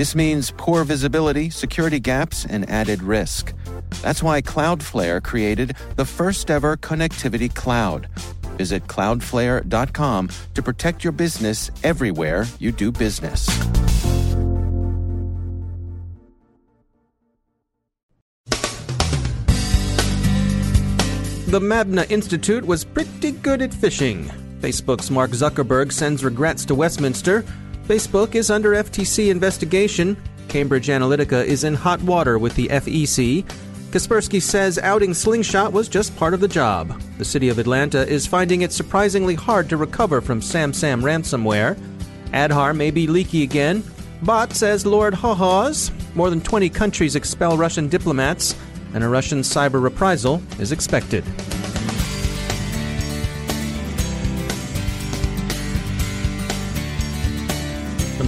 This means poor visibility, security gaps, and added risk. That's why Cloudflare created the first ever connectivity cloud. Visit cloudflare.com to protect your business everywhere you do business. The Mabna Institute was pretty good at phishing. Facebook's Mark Zuckerberg sends regrets to Westminster. Facebook is under FTC investigation. Cambridge Analytica is in hot water with the FEC. Kaspersky says outing Slingshot was just part of the job. The city of Atlanta is finding it surprisingly hard to recover from SamSam ransomware. Aadhaar may be leaky again. Bot says Lord Hawes. More than 20 countries expel Russian diplomats, and a Russian cyber reprisal is expected.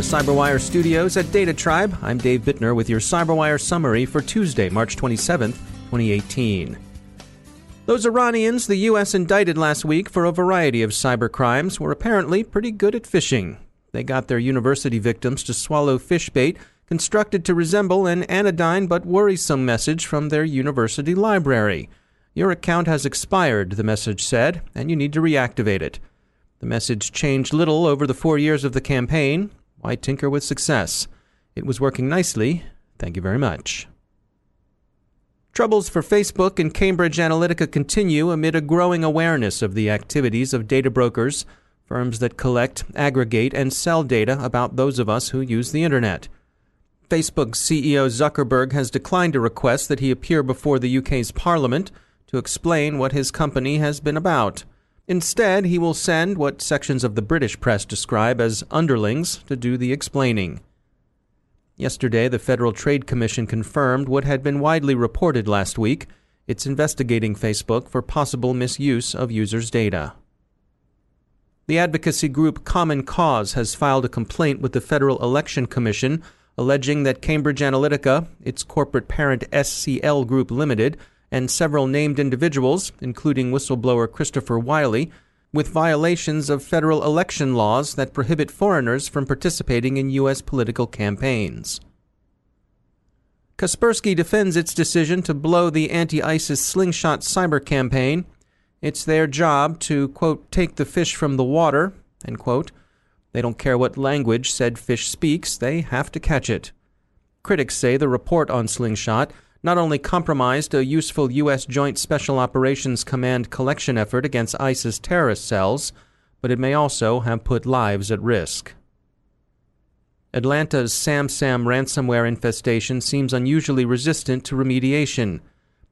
The CyberWire studios at Data Tribe, I'm Dave Bittner with your CyberWire summary for Tuesday, March 27th, 2018. Those Iranians the U.S. indicted last week for a variety of cyber crimes were apparently pretty good at phishing. They got their university victims to swallow fish bait constructed to resemble an anodyne but worrisome message from their university library. Your account has expired, the message said, and you need to reactivate it. The message changed little over the four years of the campaign, why tinker with success? It was working nicely. Thank you very much. Troubles for Facebook and Cambridge Analytica continue amid a growing awareness of the activities of data brokers, firms that collect, aggregate, and sell data about those of us who use the Internet. Facebook's CEO Zuckerberg has declined a request that he appear before the UK's Parliament to explain what his company has been about. Instead, he will send what sections of the British press describe as underlings to do the explaining. Yesterday, the Federal Trade Commission confirmed what had been widely reported last week. It's investigating Facebook for possible misuse of users' data. The advocacy group Common Cause has filed a complaint with the Federal Election Commission alleging that Cambridge Analytica, its corporate parent SCL Group Limited, and several named individuals, including whistleblower Christopher Wylie, with violations of federal election laws that prohibit foreigners from participating in U.S. political campaigns. Kaspersky defends its decision to blow the anti ISIS slingshot cyber campaign. It's their job to, quote, take the fish from the water, end quote. They don't care what language said fish speaks, they have to catch it. Critics say the report on Slingshot not only compromised a useful U.S. Joint Special Operations Command collection effort against ISIS terrorist cells, but it may also have put lives at risk. Atlanta's SamSam ransomware infestation seems unusually resistant to remediation.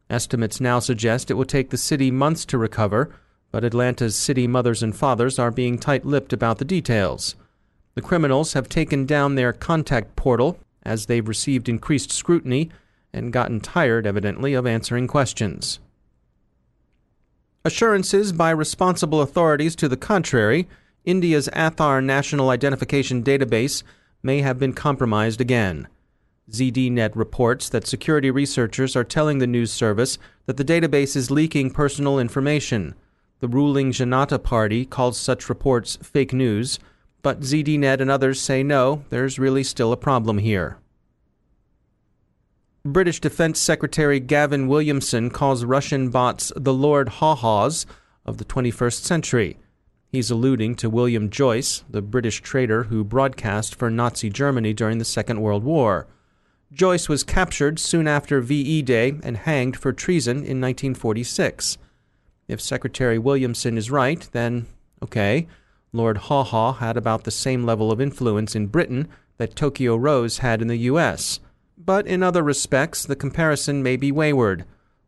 Estimates now suggest it will take the city months to recover, but Atlanta's city mothers and fathers are being tight lipped about the details. The criminals have taken down their contact portal as they've received increased scrutiny and gotten tired, evidently, of answering questions. Assurances by responsible authorities to the contrary, India's Aadhaar National Identification Database may have been compromised again. ZDNet reports that security researchers are telling the news service that the database is leaking personal information. The ruling Janata Party calls such reports fake news, but ZDNet and others say no, there's really still a problem here. British Defense Secretary Gavin Williamson calls Russian bots the Lord Haw-Haws of the 21st century. He's alluding to William Joyce, the British traitor who broadcast for Nazi Germany during the Second World War. Joyce was captured soon after VE Day and hanged for treason in 1946. If Secretary Williamson is right, then okay, Lord Haw-Haw had about the same level of influence in Britain that Tokyo Rose had in the U.S but in other respects the comparison may be wayward.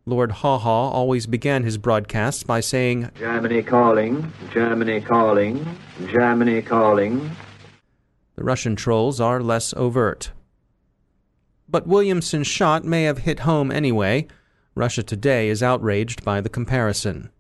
Lord Haw-Haw always began his broadcasts by saying, Germany calling, Germany calling, Germany calling. The Russian trolls are less overt. But Williamson's shot may have hit home anyway. Russia Today is outraged by the comparison.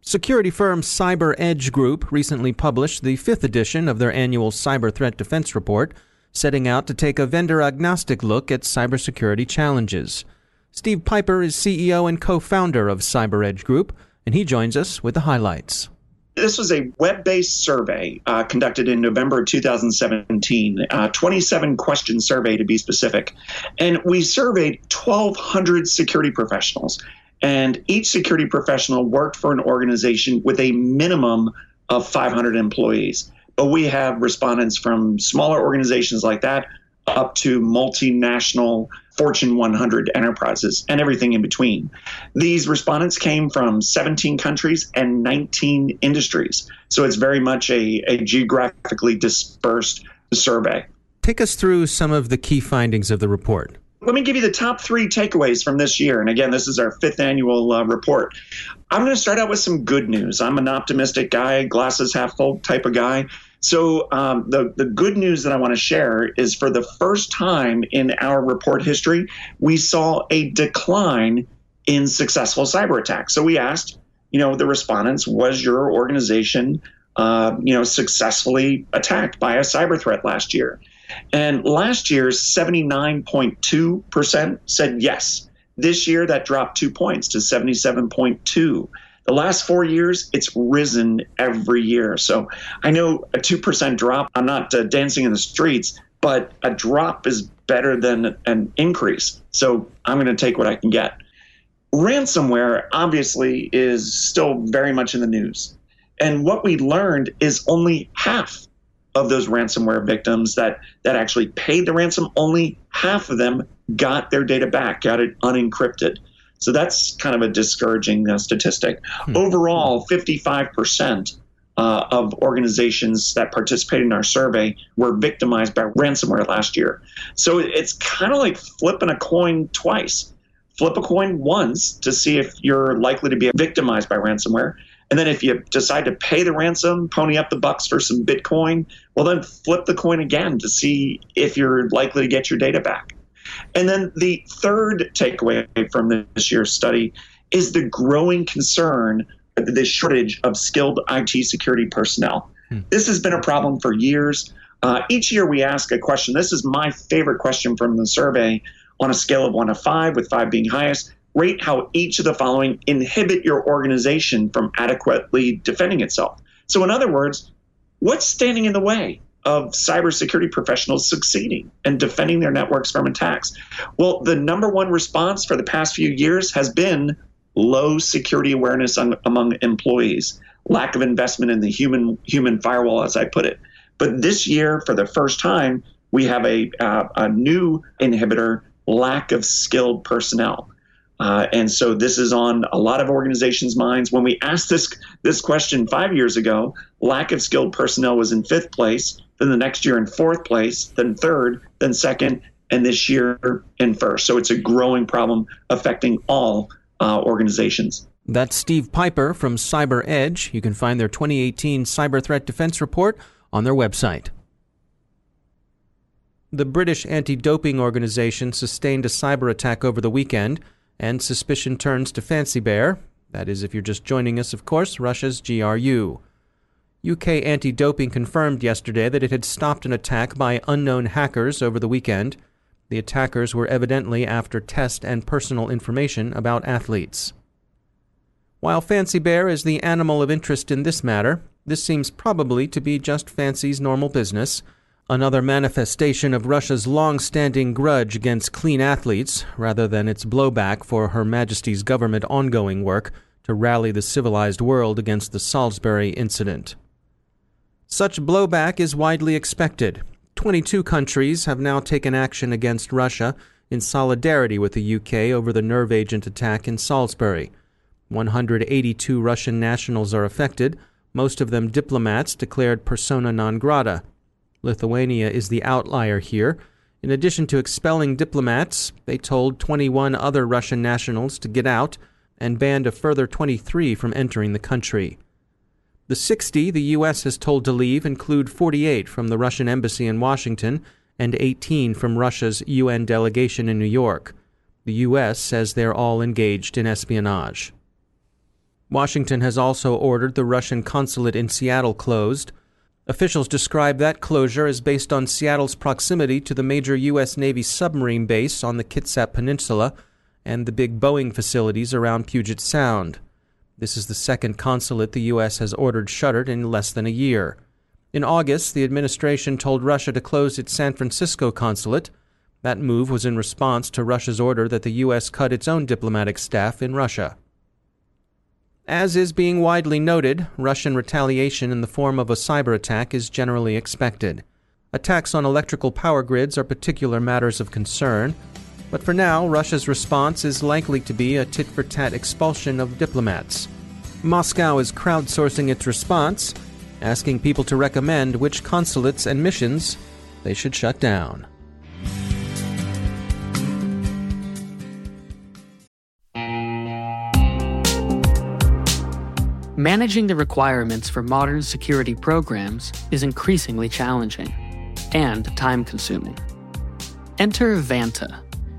Security firm Cyber Edge Group recently published the fifth edition of their annual Cyber Threat Defense Report, setting out to take a vendor agnostic look at cybersecurity challenges. Steve Piper is CEO and co founder of CyberEdge Group, and he joins us with the highlights. This was a web based survey uh, conducted in November 2017, uh, 27 question survey to be specific. And we surveyed 1,200 security professionals. And each security professional worked for an organization with a minimum of 500 employees. But we have respondents from smaller organizations like that up to multinational Fortune 100 enterprises and everything in between. These respondents came from 17 countries and 19 industries. So it's very much a, a geographically dispersed survey. Take us through some of the key findings of the report let me give you the top three takeaways from this year. And again, this is our fifth annual uh, report. I'm going to start out with some good news. I'm an optimistic guy, glasses half full type of guy. So um, the the good news that I want to share is for the first time in our report history, we saw a decline in successful cyber attacks. So we asked, you know, the respondents, was your organization, uh, you know, successfully attacked by a cyber threat last year? And last year's 79.2% said yes. This year, that dropped two points to 77.2. The last four years, it's risen every year. So I know a 2% drop, I'm not uh, dancing in the streets, but a drop is better than an increase. So I'm going to take what I can get. Ransomware, obviously, is still very much in the news. And what we learned is only half of those ransomware victims that that actually paid the ransom, only half of them got their data back, got it unencrypted. So that's kind of a discouraging uh, statistic. Hmm. Overall, 55% uh, of organizations that participated in our survey were victimized by ransomware last year. So it's kind of like flipping a coin twice. Flip a coin once to see if you're likely to be victimized by ransomware, and then if you decide to pay the ransom, pony up the bucks for some Bitcoin, well, then flip the coin again to see if you're likely to get your data back. And then the third takeaway from this year's study is the growing concern, the shortage of skilled IT security personnel. Hmm. This has been a problem for years. Uh, each year we ask a question. This is my favorite question from the survey on a scale of one to five, with five being highest rate how each of the following inhibit your organization from adequately defending itself. So, in other words, what's standing in the way of cybersecurity professionals succeeding and defending their networks from attacks? Well, the number one response for the past few years has been low security awareness on, among employees, lack of investment in the human human firewall, as I put it. But this year, for the first time, we have a, uh, a new inhibitor: lack of skilled personnel. Uh, and so this is on a lot of organizations' minds. When we asked this this question five years ago, lack of skilled personnel was in fifth place. Then the next year in fourth place, then third, then second, and this year in first. So it's a growing problem affecting all uh, organizations. That's Steve Piper from Cyber Edge. You can find their 2018 Cyber Threat Defense Report on their website. The British anti doping organization sustained a cyber attack over the weekend and suspicion turns to Fancy Bear, that is, if you're just joining us, of course, Russia's GRU. UK anti doping confirmed yesterday that it had stopped an attack by unknown hackers over the weekend. The attackers were evidently after test and personal information about athletes. While Fancy Bear is the animal of interest in this matter, this seems probably to be just Fancy's normal business another manifestation of Russia's long standing grudge against clean athletes, rather than its blowback for Her Majesty's government ongoing work to rally the civilized world against the Salisbury incident. Such blowback is widely expected. 22 countries have now taken action against Russia in solidarity with the UK over the nerve agent attack in Salisbury. 182 Russian nationals are affected, most of them diplomats declared persona non grata. Lithuania is the outlier here. In addition to expelling diplomats, they told 21 other Russian nationals to get out and banned a further 23 from entering the country. The 60 the U.S. has told to leave include 48 from the Russian embassy in Washington and 18 from Russia's UN delegation in New York. The U.S. says they're all engaged in espionage. Washington has also ordered the Russian consulate in Seattle closed. Officials describe that closure as based on Seattle's proximity to the major U.S. Navy submarine base on the Kitsap Peninsula and the big Boeing facilities around Puget Sound. This is the second consulate the U.S. has ordered shuttered in less than a year. In August, the administration told Russia to close its San Francisco consulate. That move was in response to Russia's order that the U.S. cut its own diplomatic staff in Russia. As is being widely noted, Russian retaliation in the form of a cyber attack is generally expected. Attacks on electrical power grids are particular matters of concern, but for now, Russia's response is likely to be a tit for tat expulsion of diplomats. Moscow is crowdsourcing its response, asking people to recommend which consulates and missions they should shut down. Managing the requirements for modern security programs is increasingly challenging and time consuming. Enter Vanta.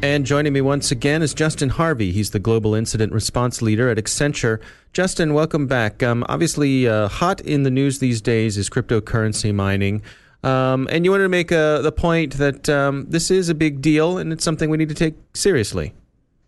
And joining me once again is Justin Harvey. He's the Global Incident Response Leader at Accenture. Justin, welcome back. Um, obviously, uh, hot in the news these days is cryptocurrency mining. Um, and you wanted to make uh, the point that um, this is a big deal and it's something we need to take seriously.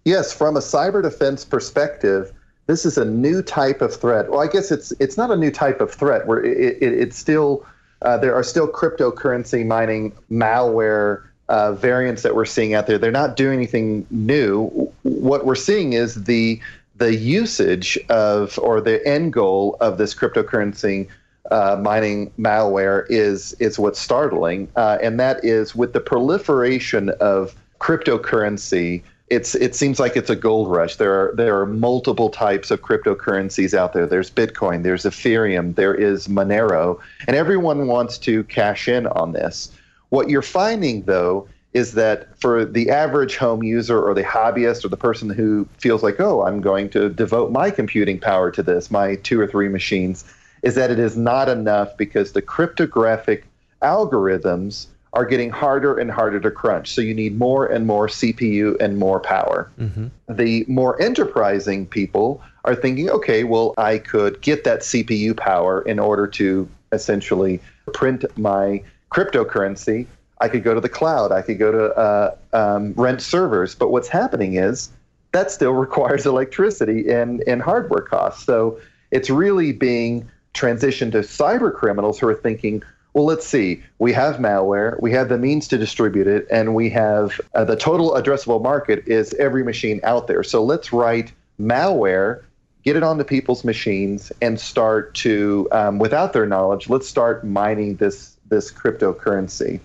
Yes, from a cyber defense perspective, this is a new type of threat. Well, I guess it's it's not a new type of threat. Where it, it, it's still uh, there are still cryptocurrency mining malware uh, variants that we're seeing out there. They're not doing anything new. What we're seeing is the the usage of or the end goal of this cryptocurrency uh, mining malware is is what's startling, uh, and that is with the proliferation of cryptocurrency. It's it seems like it's a gold rush. There are there are multiple types of cryptocurrencies out there. There's Bitcoin, there's Ethereum, there is Monero, and everyone wants to cash in on this. What you're finding, though, is that for the average home user or the hobbyist or the person who feels like, oh, I'm going to devote my computing power to this, my two or three machines, is that it is not enough because the cryptographic algorithms are getting harder and harder to crunch. So you need more and more CPU and more power. Mm-hmm. The more enterprising people are thinking, okay, well, I could get that CPU power in order to essentially print my cryptocurrency. I could go to the cloud. I could go to uh, um, rent servers. But what's happening is that still requires electricity and, and hardware costs. So it's really being transitioned to cyber criminals who are thinking, well, let's see. We have malware, we have the means to distribute it, and we have uh, the total addressable market is every machine out there. So let's write malware, get it onto people's machines, and start to, um, without their knowledge, let's start mining this this cryptocurrency,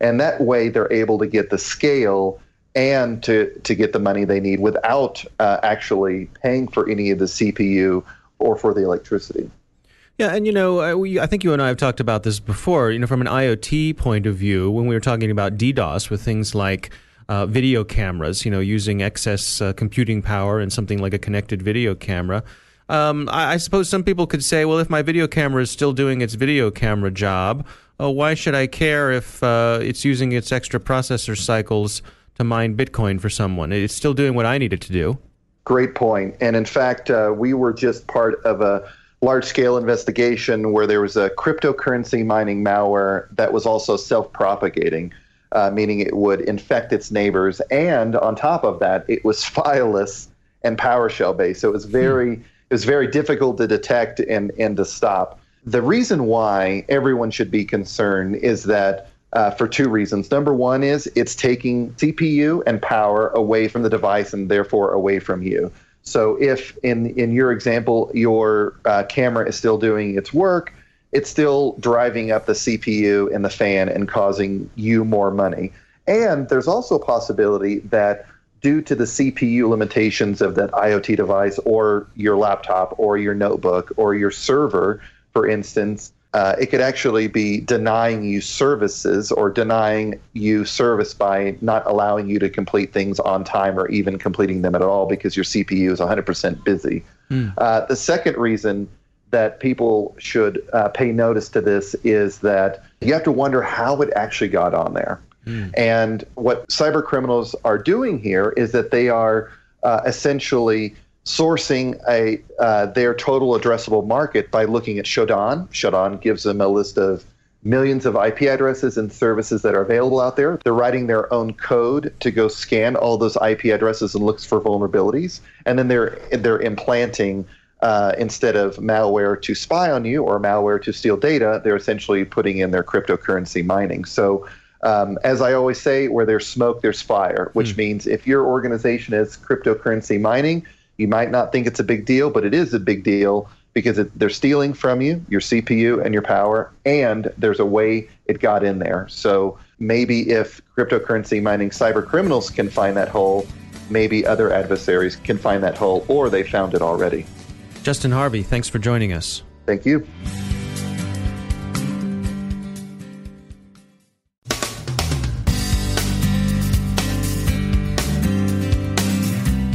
and that way they're able to get the scale and to to get the money they need without uh, actually paying for any of the CPU or for the electricity. Yeah, and you know, I, we, I think you and I have talked about this before. You know, from an IoT point of view, when we were talking about DDoS with things like uh, video cameras, you know, using excess uh, computing power and something like a connected video camera. Um, I, I, suppose some people could say, well, if my video camera is still doing its video camera job, uh, why should I care if uh, it's using its extra processor cycles to mine Bitcoin for someone? It's still doing what I need it to do. Great point. And in fact, uh, we were just part of a large scale investigation where there was a cryptocurrency mining malware that was also self propagating, uh, meaning it would infect its neighbors. And on top of that, it was fileless and PowerShell based. So it was very, was very difficult to detect and, and to stop. The reason why everyone should be concerned is that uh, for two reasons. Number one is it's taking CPU and power away from the device and therefore away from you. So if in in your example your uh, camera is still doing its work, it's still driving up the CPU and the fan and causing you more money. And there's also a possibility that due to the CPU limitations of that IoT device or your laptop or your notebook or your server, for instance, uh, it could actually be denying you services or denying you service by not allowing you to complete things on time or even completing them at all because your CPU is 100% busy. Mm. Uh, the second reason that people should uh, pay notice to this is that you have to wonder how it actually got on there. Mm. And what cyber criminals are doing here is that they are uh, essentially sourcing a uh, their total addressable market by looking at Shodan. Shodan gives them a list of millions of IP addresses and services that are available out there. They're writing their own code to go scan all those IP addresses and looks for vulnerabilities, and then they're they're implanting. Uh, instead of malware to spy on you or malware to steal data, they're essentially putting in their cryptocurrency mining. So, um, as I always say, where there's smoke, there's fire, which mm. means if your organization is cryptocurrency mining, you might not think it's a big deal, but it is a big deal because it, they're stealing from you, your CPU and your power, and there's a way it got in there. So maybe if cryptocurrency mining cyber criminals can find that hole, maybe other adversaries can find that hole, or they found it already. Justin Harvey, thanks for joining us. Thank you.